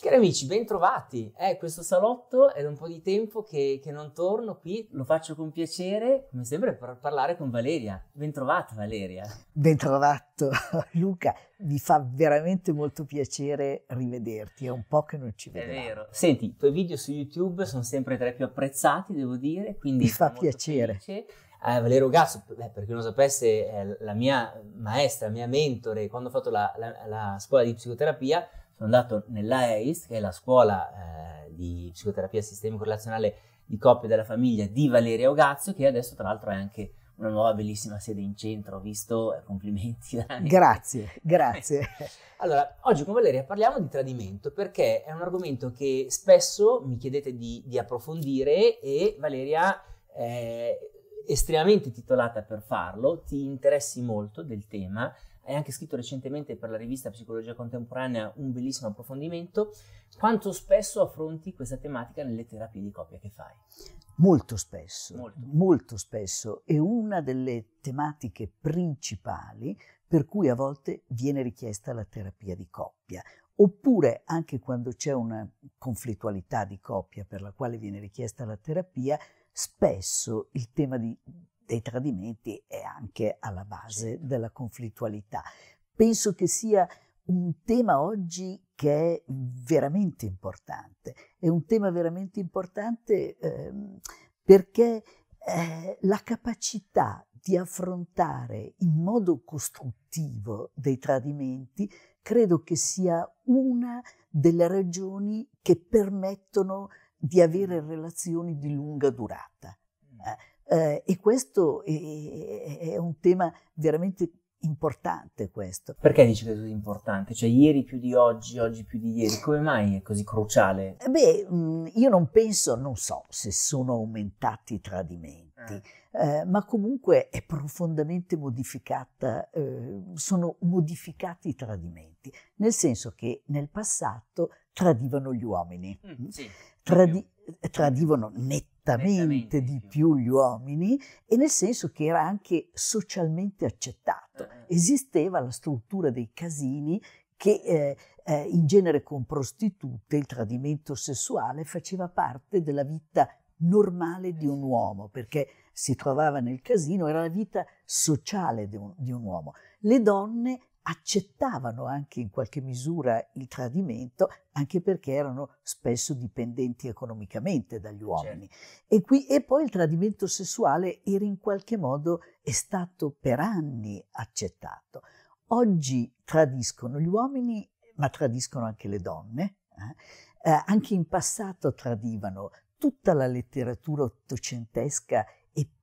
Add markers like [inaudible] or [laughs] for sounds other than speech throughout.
Cari amici, bentrovati. Eh, questo salotto è da un po' di tempo che, che, non torno qui, lo faccio con piacere, come sempre, per parlare con Valeria. Bentrovata Valeria. Bentrovato [laughs] Luca, mi fa veramente molto piacere rivederti, è un po' che non ci vediamo. È vero. Senti, i tuoi video su YouTube sono sempre tra i più apprezzati, devo dire, quindi... Mi fa piacere. Felice. Eh, Valerio Gasso, beh, per chi non sapesse, è la mia maestra, la mia mentore, quando ho fatto la, la, la scuola di psicoterapia, sono andato nell'AEIS, che è la scuola eh, di psicoterapia sistemico-relazionale di coppia della famiglia di Valeria Ogazio, che adesso tra l'altro è anche una nuova bellissima sede in centro, ho visto, eh, complimenti. [laughs] Grazie, grazie. [laughs] allora, oggi con Valeria parliamo di tradimento perché è un argomento che spesso mi chiedete di, di approfondire e Valeria è estremamente titolata per farlo, ti interessi molto del tema hai anche scritto recentemente per la rivista Psicologia Contemporanea un bellissimo approfondimento. Quanto spesso affronti questa tematica nelle terapie di coppia che fai? Molto spesso, molto. molto spesso. È una delle tematiche principali per cui a volte viene richiesta la terapia di coppia. Oppure anche quando c'è una conflittualità di coppia per la quale viene richiesta la terapia, spesso il tema di dei tradimenti è anche alla base certo. della conflittualità. Penso che sia un tema oggi che è veramente importante. È un tema veramente importante eh, perché eh, la capacità di affrontare in modo costruttivo dei tradimenti credo che sia una delle ragioni che permettono di avere relazioni di lunga durata. Mm. Eh, eh, e questo è, è, un tema veramente importante questo. Perché dici che è così importante? Cioè ieri più di oggi, oggi più di ieri, come mai è così cruciale? Eh beh, mm, io non penso, non so se sono aumentati i tradimenti, eh. Eh, ma comunque è profondamente modificata, eh, sono modificati i tradimenti, nel senso che nel passato tradivano gli uomini, mm, sì, Tradi- tradivano nettamente nettamente di più gli uomini e nel senso che era anche socialmente accettato. Eh, eh. Esisteva la struttura dei casini che eh, eh, in genere con prostitute il tradimento sessuale faceva parte della vita normale di un uomo, perché si trovava nel casino, era la vita sociale di un, di un uomo. Le donne accettavano anche in qualche misura il tradimento, anche perché erano spesso dipendenti economicamente dagli uomini. Certo. E, qui, e poi il tradimento sessuale era in qualche modo, è stato per anni accettato. Oggi tradiscono gli uomini, ma tradiscono anche le donne. Eh? Eh, anche in passato tradivano tutta la letteratura ottocentesca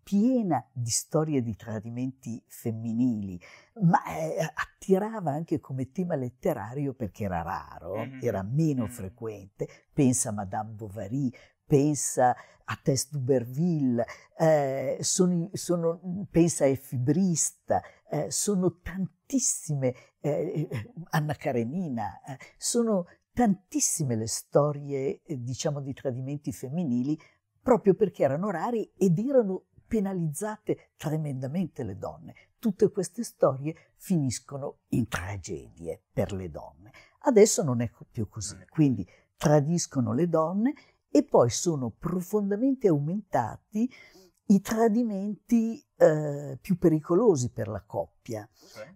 piena di storie di tradimenti femminili, ma eh, attirava anche come tema letterario perché era raro, era meno frequente. Pensa a Madame Bovary, pensa a Tess Duberville, eh, sono, sono, pensa a Effi Brista, eh, sono tantissime, eh, Anna Karenina, eh, sono tantissime le storie, eh, diciamo, di tradimenti femminili proprio perché erano rari ed erano penalizzate tremendamente le donne. Tutte queste storie finiscono in tragedie per le donne. Adesso non è più così, quindi tradiscono le donne e poi sono profondamente aumentati i tradimenti eh, più pericolosi per la coppia,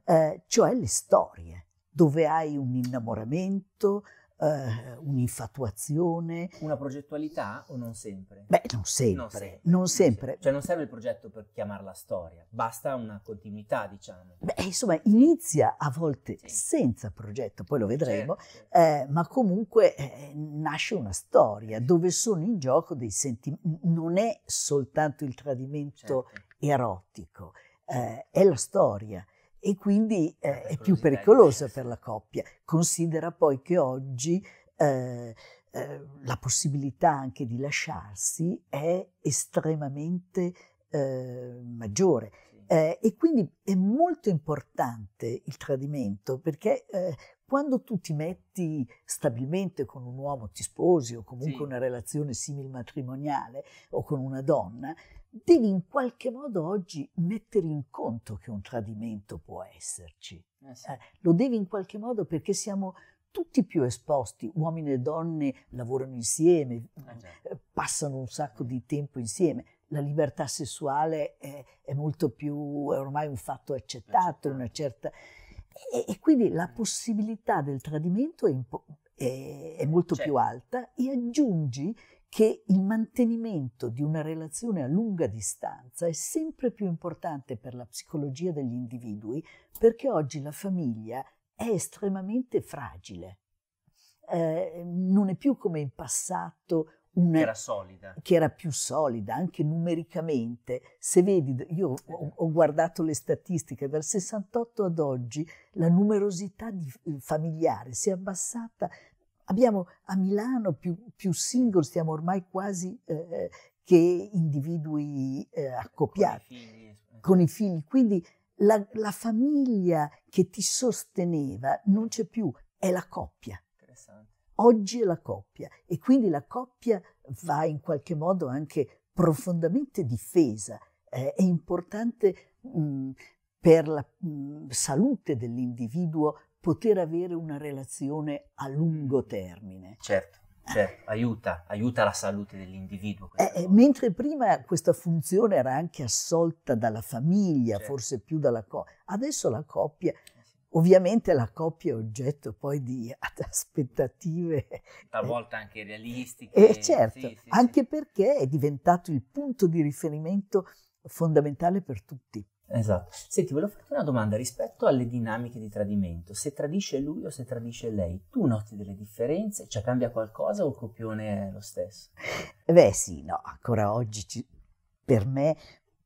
eh, cioè le storie, dove hai un innamoramento, uh, un'infatuazione. Una progettualità o non sempre? Beh, non sempre, non sempre. Non sempre. Cioè non serve il progetto per chiamarla storia, basta una continuità, diciamo. Beh, insomma, inizia a volte sì. senza progetto, poi lo vedremo, certo. eh, ma comunque eh, nasce una storia dove sono in gioco dei sentimenti, non è soltanto il tradimento certo. erotico, eh, è la storia e quindi eh, è più pericolosa per la coppia. Considera poi che oggi eh, eh, la possibilità anche di lasciarsi è estremamente eh, maggiore. Eh, e quindi è molto importante il tradimento perché eh, quando tu ti metti stabilmente con un uomo, ti sposi o comunque sì. una relazione simil matrimoniale o con una donna, devi in qualche modo oggi mettere in conto che un tradimento può esserci. Eh sì. eh, lo devi in qualche modo perché siamo tutti più esposti, uomini e donne lavorano insieme, Eh, eh, passano un sacco di tempo insieme. La libertà sessuale è, è molto più, è ormai un fatto accettato, Accettato. una certa... E, e quindi la possibilità del tradimento è, impo- è- è molto Certo. più alta e aggiungi che il mantenimento di una relazione a lunga distanza è sempre più importante per la psicologia degli individui perché oggi la famiglia è estremamente fragile. Eh, non è più come in passato una, Era solida. che era più solida anche numericamente. Se vedi, io ho, ho guardato le statistiche, dal 68 ad oggi la numerosità di eh, familiare si è abbassata. Abbiamo a Milano più, più single, stiamo ormai quasi eh, che individui eh, accoppiati Con i figli. eh, con i figli. Quindi la, la famiglia che ti sosteneva non c'è più, è la coppia. Oggi è la coppia e quindi la coppia va in qualche modo anche profondamente difesa. Eh, è importante mh, per la mh, salute dell'individuo poter avere una relazione a lungo termine. Certo, certo, aiuta, aiuta la salute dell'individuo. Eh, eh, mentre prima questa funzione era anche assolta dalla famiglia, Certo. forse più dalla coppia, adesso la coppia, Eh sì. ovviamente la coppia è oggetto poi di [laughs] aspettative Talvolta anche realistiche. E certo, sì, sì, sì. anche perché è diventato il punto di riferimento fondamentale per tutti. Esatto. Senti, volevo farti una domanda rispetto alle dinamiche di tradimento. Se tradisce lui o se tradisce lei, tu noti delle differenze? Cioè cambia qualcosa o il copione è lo stesso? Beh sì, no, ancora oggi ci- per me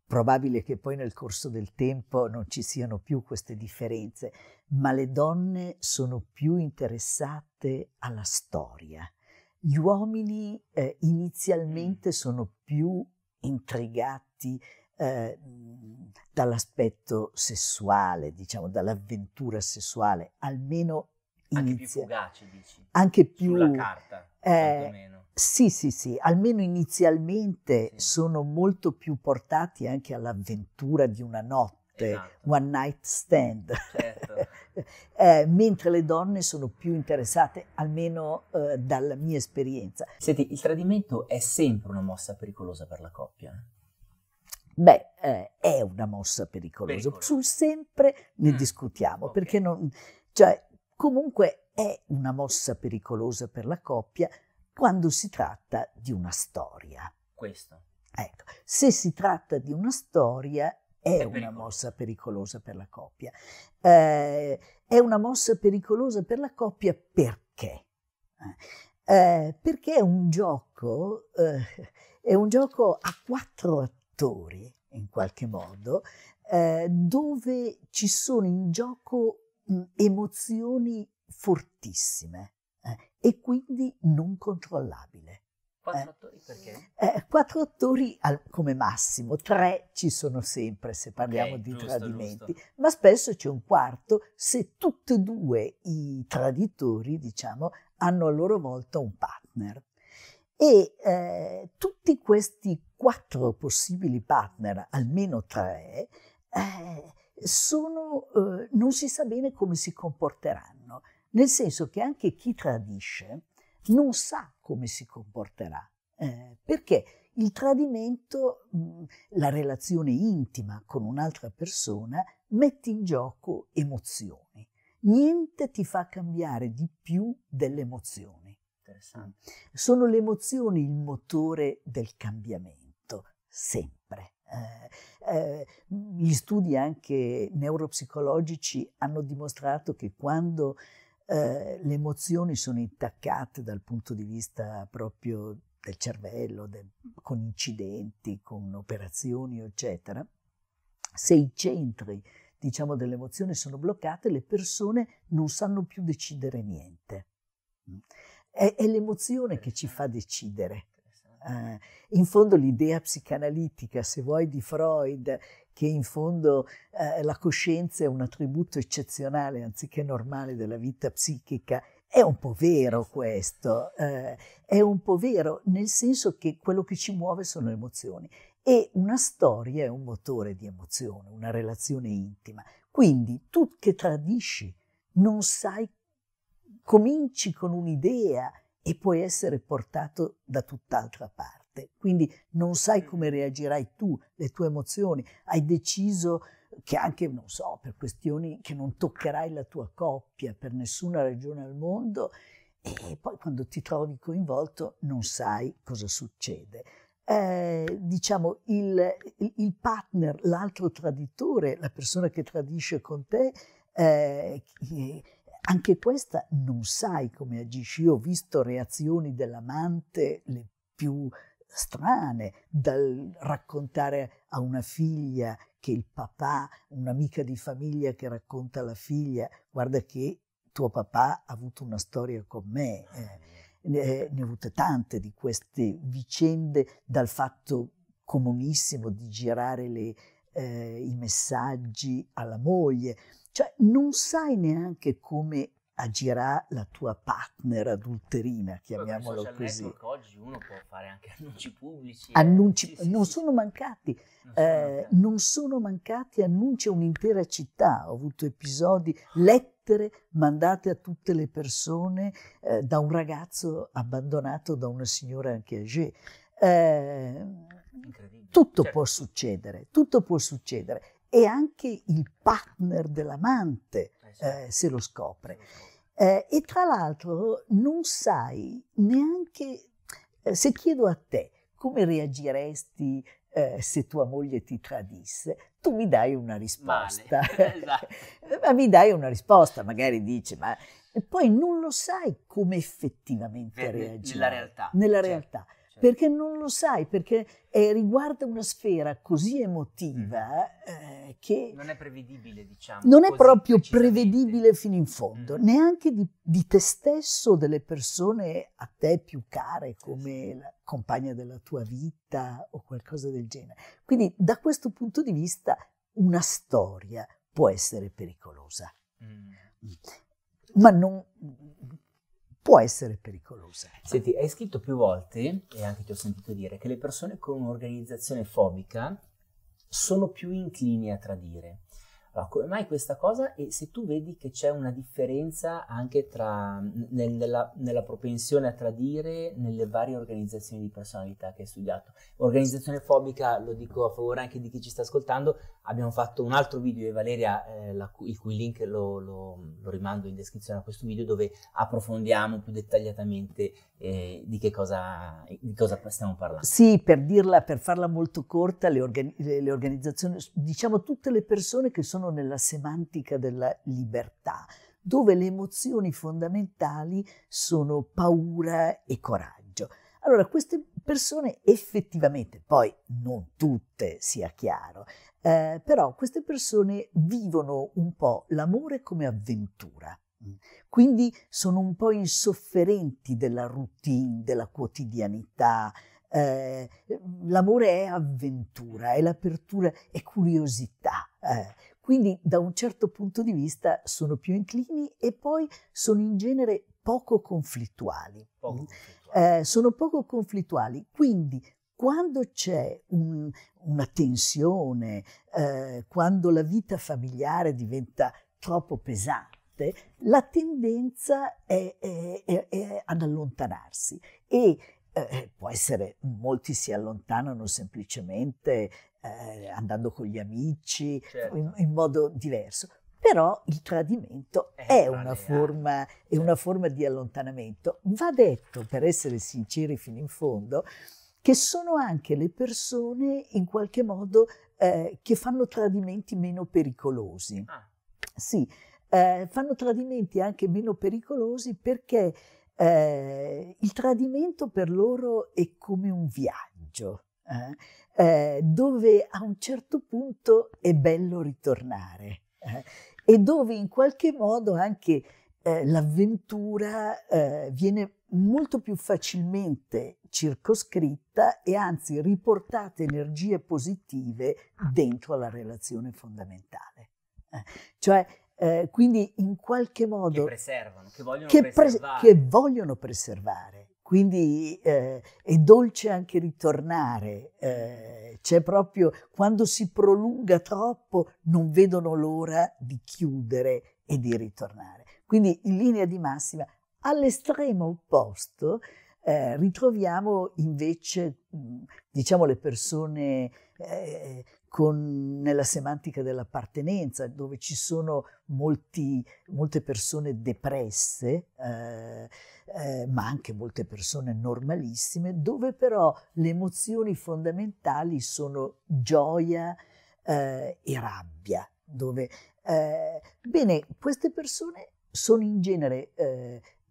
probabile che poi nel corso del tempo non ci siano più queste differenze, ma le donne sono più interessate alla storia. Gli uomini eh, inizialmente sono più intrigati eh, dall'aspetto sessuale, diciamo, dall'avventura sessuale, almeno Anche più inizia- fugace, dici? anche più Sulla carta, eh, sì, sì, sì, almeno inizialmente Sì. sono molto più portati anche all'avventura di una notte, Esatto. one night stand, Certo. [laughs] Eh, mentre le donne sono più interessate, almeno eh, dalla mia esperienza. Senti, il tradimento è sempre una mossa pericolosa per la coppia. Beh, eh, è una mossa pericolosa. Pericolosa. Sul sempre ne Mm, discutiamo, ok. perché non, cioè, comunque è una mossa pericolosa per la coppia quando si tratta di una storia. Questo. Ecco, se si tratta di una storia è, È una pericoloso. mossa pericolosa per la coppia. Eh, è una mossa pericolosa per la coppia perché? Eh, perché è un gioco, eh, è un gioco a quattro attori, in qualche modo, eh, dove ci sono in gioco mh, emozioni fortissime eh, e quindi non controllabili. Quattro Eh. attori perché? Eh, quattro attori al- come massimo, tre ci sono sempre se parliamo Ok, di giusto, tradimenti, giusto. ma spesso c'è un quarto se tutti e due i traditori, diciamo, hanno a loro volta un partner. E eh, tutti questi quattro possibili partner, almeno tre, eh, sono, eh, non si sa bene come si comporteranno, nel senso che anche chi tradisce non sa come si comporterà, eh, perché il tradimento, mh, la relazione intima con un'altra persona, mette in gioco emozioni. Niente ti fa cambiare di più delle emozioni. Interessante. Sono le emozioni il motore del cambiamento, sempre. Eh, eh, gli studi anche neuropsicologici hanno dimostrato che quando eh, le emozioni sono intaccate dal punto di vista proprio del cervello, del- con incidenti, con operazioni, eccetera, se i centri, diciamo, delle sono bloccate, le persone non sanno più decidere niente. È, è l'emozione che ci fa decidere. Eh, in fondo l'idea psicanalitica, se vuoi, di Freud, che in fondo eh, la coscienza è un attributo eccezionale anziché normale della vita psichica, è un po' vero questo, eh, è un po' vero nel senso che quello che ci muove sono le emozioni e una storia è un motore di emozione, una relazione intima. Quindi tu che tradisci non sai cominci con un'idea e puoi essere portato da tutt'altra parte. Quindi non sai come reagirai tu, le tue emozioni, hai deciso che anche, non so, per questioni che non toccherai la tua coppia per nessuna ragione al mondo e poi quando ti trovi coinvolto non sai cosa succede. Eh, diciamo il, il, partner, l'altro traditore, la persona che tradisce con te, eh, anche questa non sai come agisci. Io ho visto reazioni dell'amante le più strane, dal raccontare a una figlia che il papà, un'amica di famiglia che racconta alla figlia, guarda che tuo papà ha avuto una storia con me. Eh, ne, ne ho avute tante di queste vicende, dal fatto comunissimo di girare le, eh, i messaggi alla moglie. Cioè non sai neanche come agirà la tua partner adulterina, chiamiamolo così. Oggi uno può fare anche annunci pubblici. Eh. Annunci, sì, sì, non sì. sono mancati, non sono, eh, non sono mancati annunci a un'intera città. Ho avuto episodi, lettere mandate a tutte le persone eh, da un ragazzo abbandonato da una signora anche âgée. Eh, tutto certo. può succedere, tutto può succedere e anche il partner dell'amante eh, se lo scopre. Eh, e tra l'altro non sai neanche, eh, se chiedo a te come reagiresti eh, se tua moglie ti tradisse, tu mi dai una risposta. [laughs] esatto. [laughs] ma mi dai una risposta, magari dici, ma poi non lo sai come effettivamente reagire. Nella realtà. Nella certo. realtà. Certo. Perché non lo sai, perché eh, riguarda una sfera così emotiva eh, che... Non è prevedibile, diciamo. Non è proprio prevedibile fino in fondo, mm. neanche di, di, te stesso o delle persone a te più care come la compagna della tua vita o qualcosa del genere. Quindi da questo punto di vista una storia può essere pericolosa. Mm. Ma non, può essere pericolosa. Senti, hai scritto più volte, e anche ti ho sentito dire, che le persone con un'organizzazione fobica sono più inclini a tradire. Allora, come mai questa cosa? E se tu vedi che c'è una differenza anche tra, nel, nella, nella, propensione a tradire nelle varie organizzazioni di personalità che hai studiato. Organizzazione fobica, lo dico a favore anche di chi ci sta ascoltando, abbiamo fatto un altro video di Valeria, eh, la, il cui link lo, lo, lo, rimando in descrizione a questo video, dove approfondiamo più dettagliatamente eh, di che cosa, di cosa stiamo parlando. Sì, per dirla, per farla molto corta, le, organi- le organizzazioni, diciamo tutte le persone che sono sono nella semantica della libertà, dove le emozioni fondamentali sono paura e coraggio. Allora, queste persone effettivamente, poi non tutte, sia chiaro, eh, però queste persone vivono un po' l'amore come avventura. Quindi sono un po' insofferenti della routine, della quotidianità. Eh, l'amore è avventura, è l'apertura, è curiosità. Eh, quindi da un certo punto di vista sono più inclini e poi sono in genere poco conflittuali. Poco conflittuali. Eh, sono poco conflittuali, quindi quando c'è un, una tensione, eh, quando la vita familiare diventa troppo pesante, la tendenza è, è, è, è ad allontanarsi e eh, può essere, molti si allontanano semplicemente eh, andando con gli amici, certo. in, in, modo diverso. Però il tradimento è, è, una forma, è una forma di allontanamento. Va detto, per essere sinceri fino in fondo, che sono anche le persone in qualche modo eh, che fanno tradimenti meno pericolosi. Ah. Sì, eh, fanno tradimenti anche meno pericolosi perché eh, il tradimento per loro è come un viaggio. Eh? eh, dove a un certo punto è bello ritornare eh, e dove in qualche modo anche eh, l'avventura viene molto più facilmente circoscritta e anzi riportate energie positive dentro alla relazione fondamentale. Eh, cioè, eh, quindi in qualche modo... Che preservano, che vogliono che preservare. Pre- che vogliono preservare. Quindi eh, è dolce anche ritornare, eh, c'è proprio quando si prolunga troppo non vedono l'ora di chiudere e di ritornare. Quindi in linea di massima, all'estremo opposto, eh, ritroviamo invece, diciamo, le persone eh, con, nella semantica dell'appartenenza, dove ci sono molti, molte persone depresse, eh, eh, ma anche molte persone normalissime, dove però le emozioni fondamentali sono gioia eh, e rabbia. Dove, eh, bene, queste persone sono in genere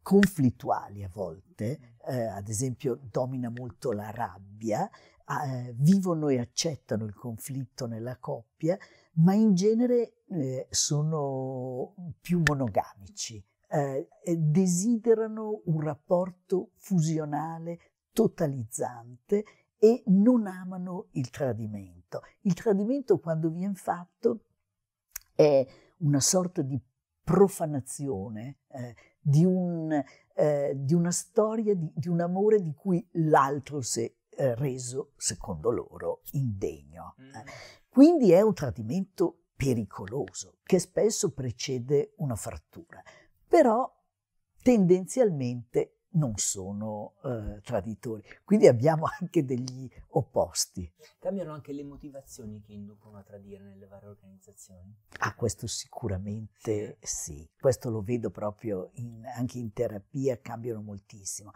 conflittuali a volte, eh, ad esempio domina molto la rabbia, eh, vivono e accettano il conflitto nella coppia, ma in genere eh, sono più monogamici, eh, desiderano un rapporto fusionale totalizzante e non amano il tradimento. Il tradimento quando viene fatto è una sorta di profanazione eh, di, un, eh, di, una storia, di, di, un amore di cui l'altro si eh, reso, secondo loro, indegno. Mm. Quindi è un tradimento pericoloso che spesso precede una frattura, però tendenzialmente non sono eh, traditori. Quindi abbiamo anche degli opposti. Cambiano anche le motivazioni che inducono a tradire nelle varie organizzazioni? Ah, questo sicuramente sì. sì. Questo lo vedo proprio in, anche in terapia, cambiano moltissimo.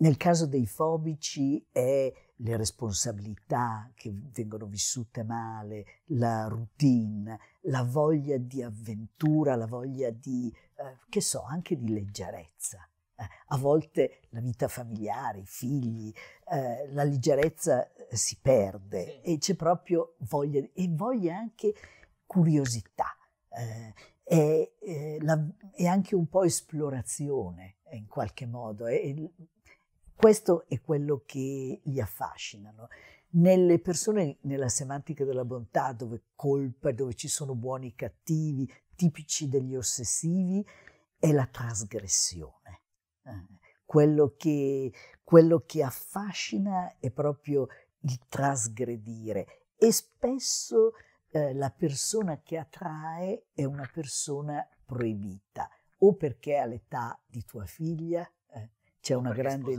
Nel caso dei fobici è le responsabilità che vengono vissute male, la routine, la voglia di avventura, la voglia di, eh, che so, anche di leggerezza a volte la vita familiare, i figli, eh, la leggerezza eh, si perde e c'è proprio voglia, e voglia anche curiosità. Eh, e, e, la, e, anche un po' esplorazione in qualche modo. E, questo è quello che li affascinano. Nelle persone, nella semantica della bontà, dove colpa, dove ci sono buoni e cattivi, tipici degli ossessivi, è la trasgressione. Quello che, quello che affascina è proprio il trasgredire e spesso eh, la persona che attrae è una persona proibita o perché ha l'età di tua figlia, eh, c'è una grande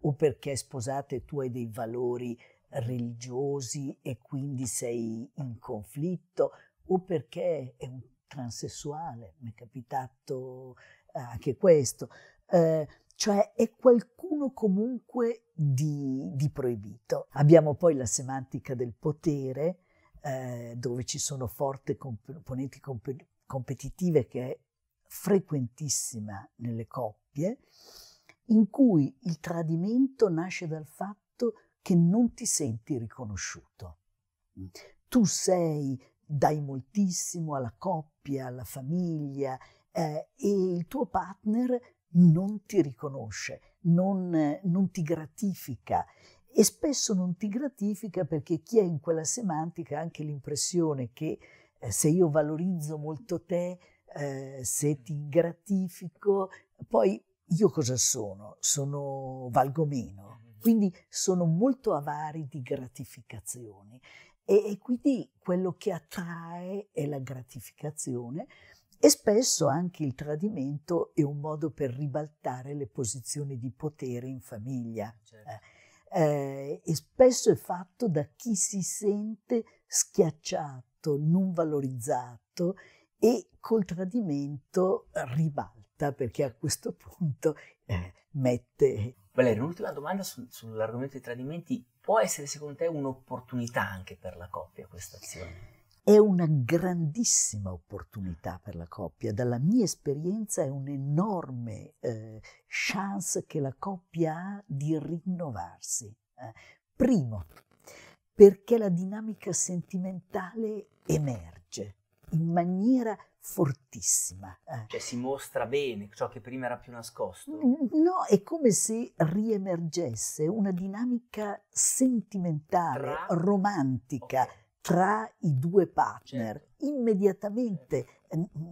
o perché è sposata e tu hai dei valori religiosi e quindi sei in conflitto o perché è un transessuale, mi è capitato anche questo. Eh, cioè è qualcuno comunque di, di, proibito. Abbiamo poi la semantica del potere, eh, dove ci sono forti componenti comp- competitive che è frequentissima nelle coppie, in cui il tradimento nasce dal fatto che non ti senti riconosciuto. Tu sei, dai moltissimo alla coppia, alla famiglia eh, e il tuo partner non ti riconosce, non, non ti gratifica e spesso non ti gratifica perché chi è in quella semantica ha anche l'impressione che eh, se io valorizzo molto te, eh, se ti gratifico, poi io cosa sono? Sono valgo meno. Quindi sono molto avari di gratificazioni e, e quindi quello che attrae è la gratificazione e spesso anche il tradimento è un modo per ribaltare le posizioni di potere in famiglia. Certo. Eh, e spesso è fatto da chi si sente schiacciato, non valorizzato e col tradimento ribalta perché a questo [laughs] punto eh, mette... Valerio, un'ultima domanda su, sull'argomento dei tradimenti. Può essere secondo te un'opportunità anche per la coppia questa azione? è una grandissima opportunità per la coppia. Dalla mia esperienza è un'enorme eh, chance che la coppia ha di rinnovarsi. Eh. Primo, perché la dinamica sentimentale emerge in maniera fortissima. Eh. Cioè si mostra bene ciò che prima era più nascosto. No, è come se riemergesse una dinamica sentimentale, Tra... romantica. Okay tra i due partner, certo. immediatamente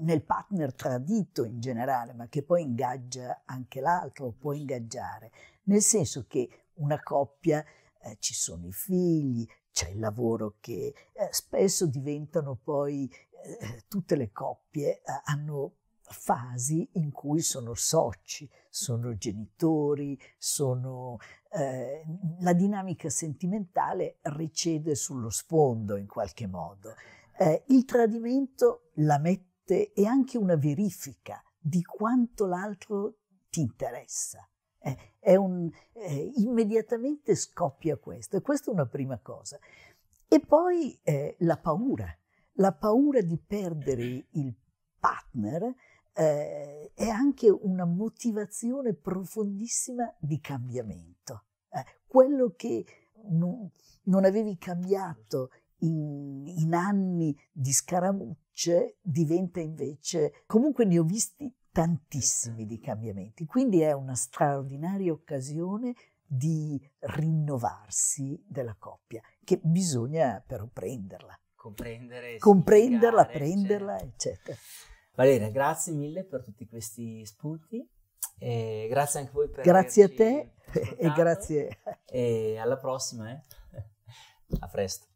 nel partner tradito in generale, ma che poi ingaggia anche l'altro, può ingaggiare, nel senso che una coppia eh, ci sono i figli, c'è il lavoro che eh, spesso diventano poi, tutte le coppie eh, hanno fasi in cui sono soci, sono genitori, sono, eh, la dinamica sentimentale ricede sullo sfondo in qualche modo. Eh, il tradimento la mette è anche una verifica di quanto l'altro ti interessa. Eh, un, eh, immediatamente scoppia questo e questa è una prima cosa. E poi eh, la paura, la paura di perdere il partner eh, è anche una motivazione profondissima di cambiamento. Eh, quello che non, non avevi cambiato in, in, anni di scaramucce diventa invece, comunque ne ho visti tantissimi di cambiamenti, quindi è una straordinaria occasione di rinnovarsi della coppia, che bisogna però prenderla. Comprendere, comprenderla, prenderla, eccetera. Valeria, grazie mille per tutti questi spunti. E grazie anche a voi per Grazie a te [laughs] e grazie. E alla prossima, eh? [laughs] A presto.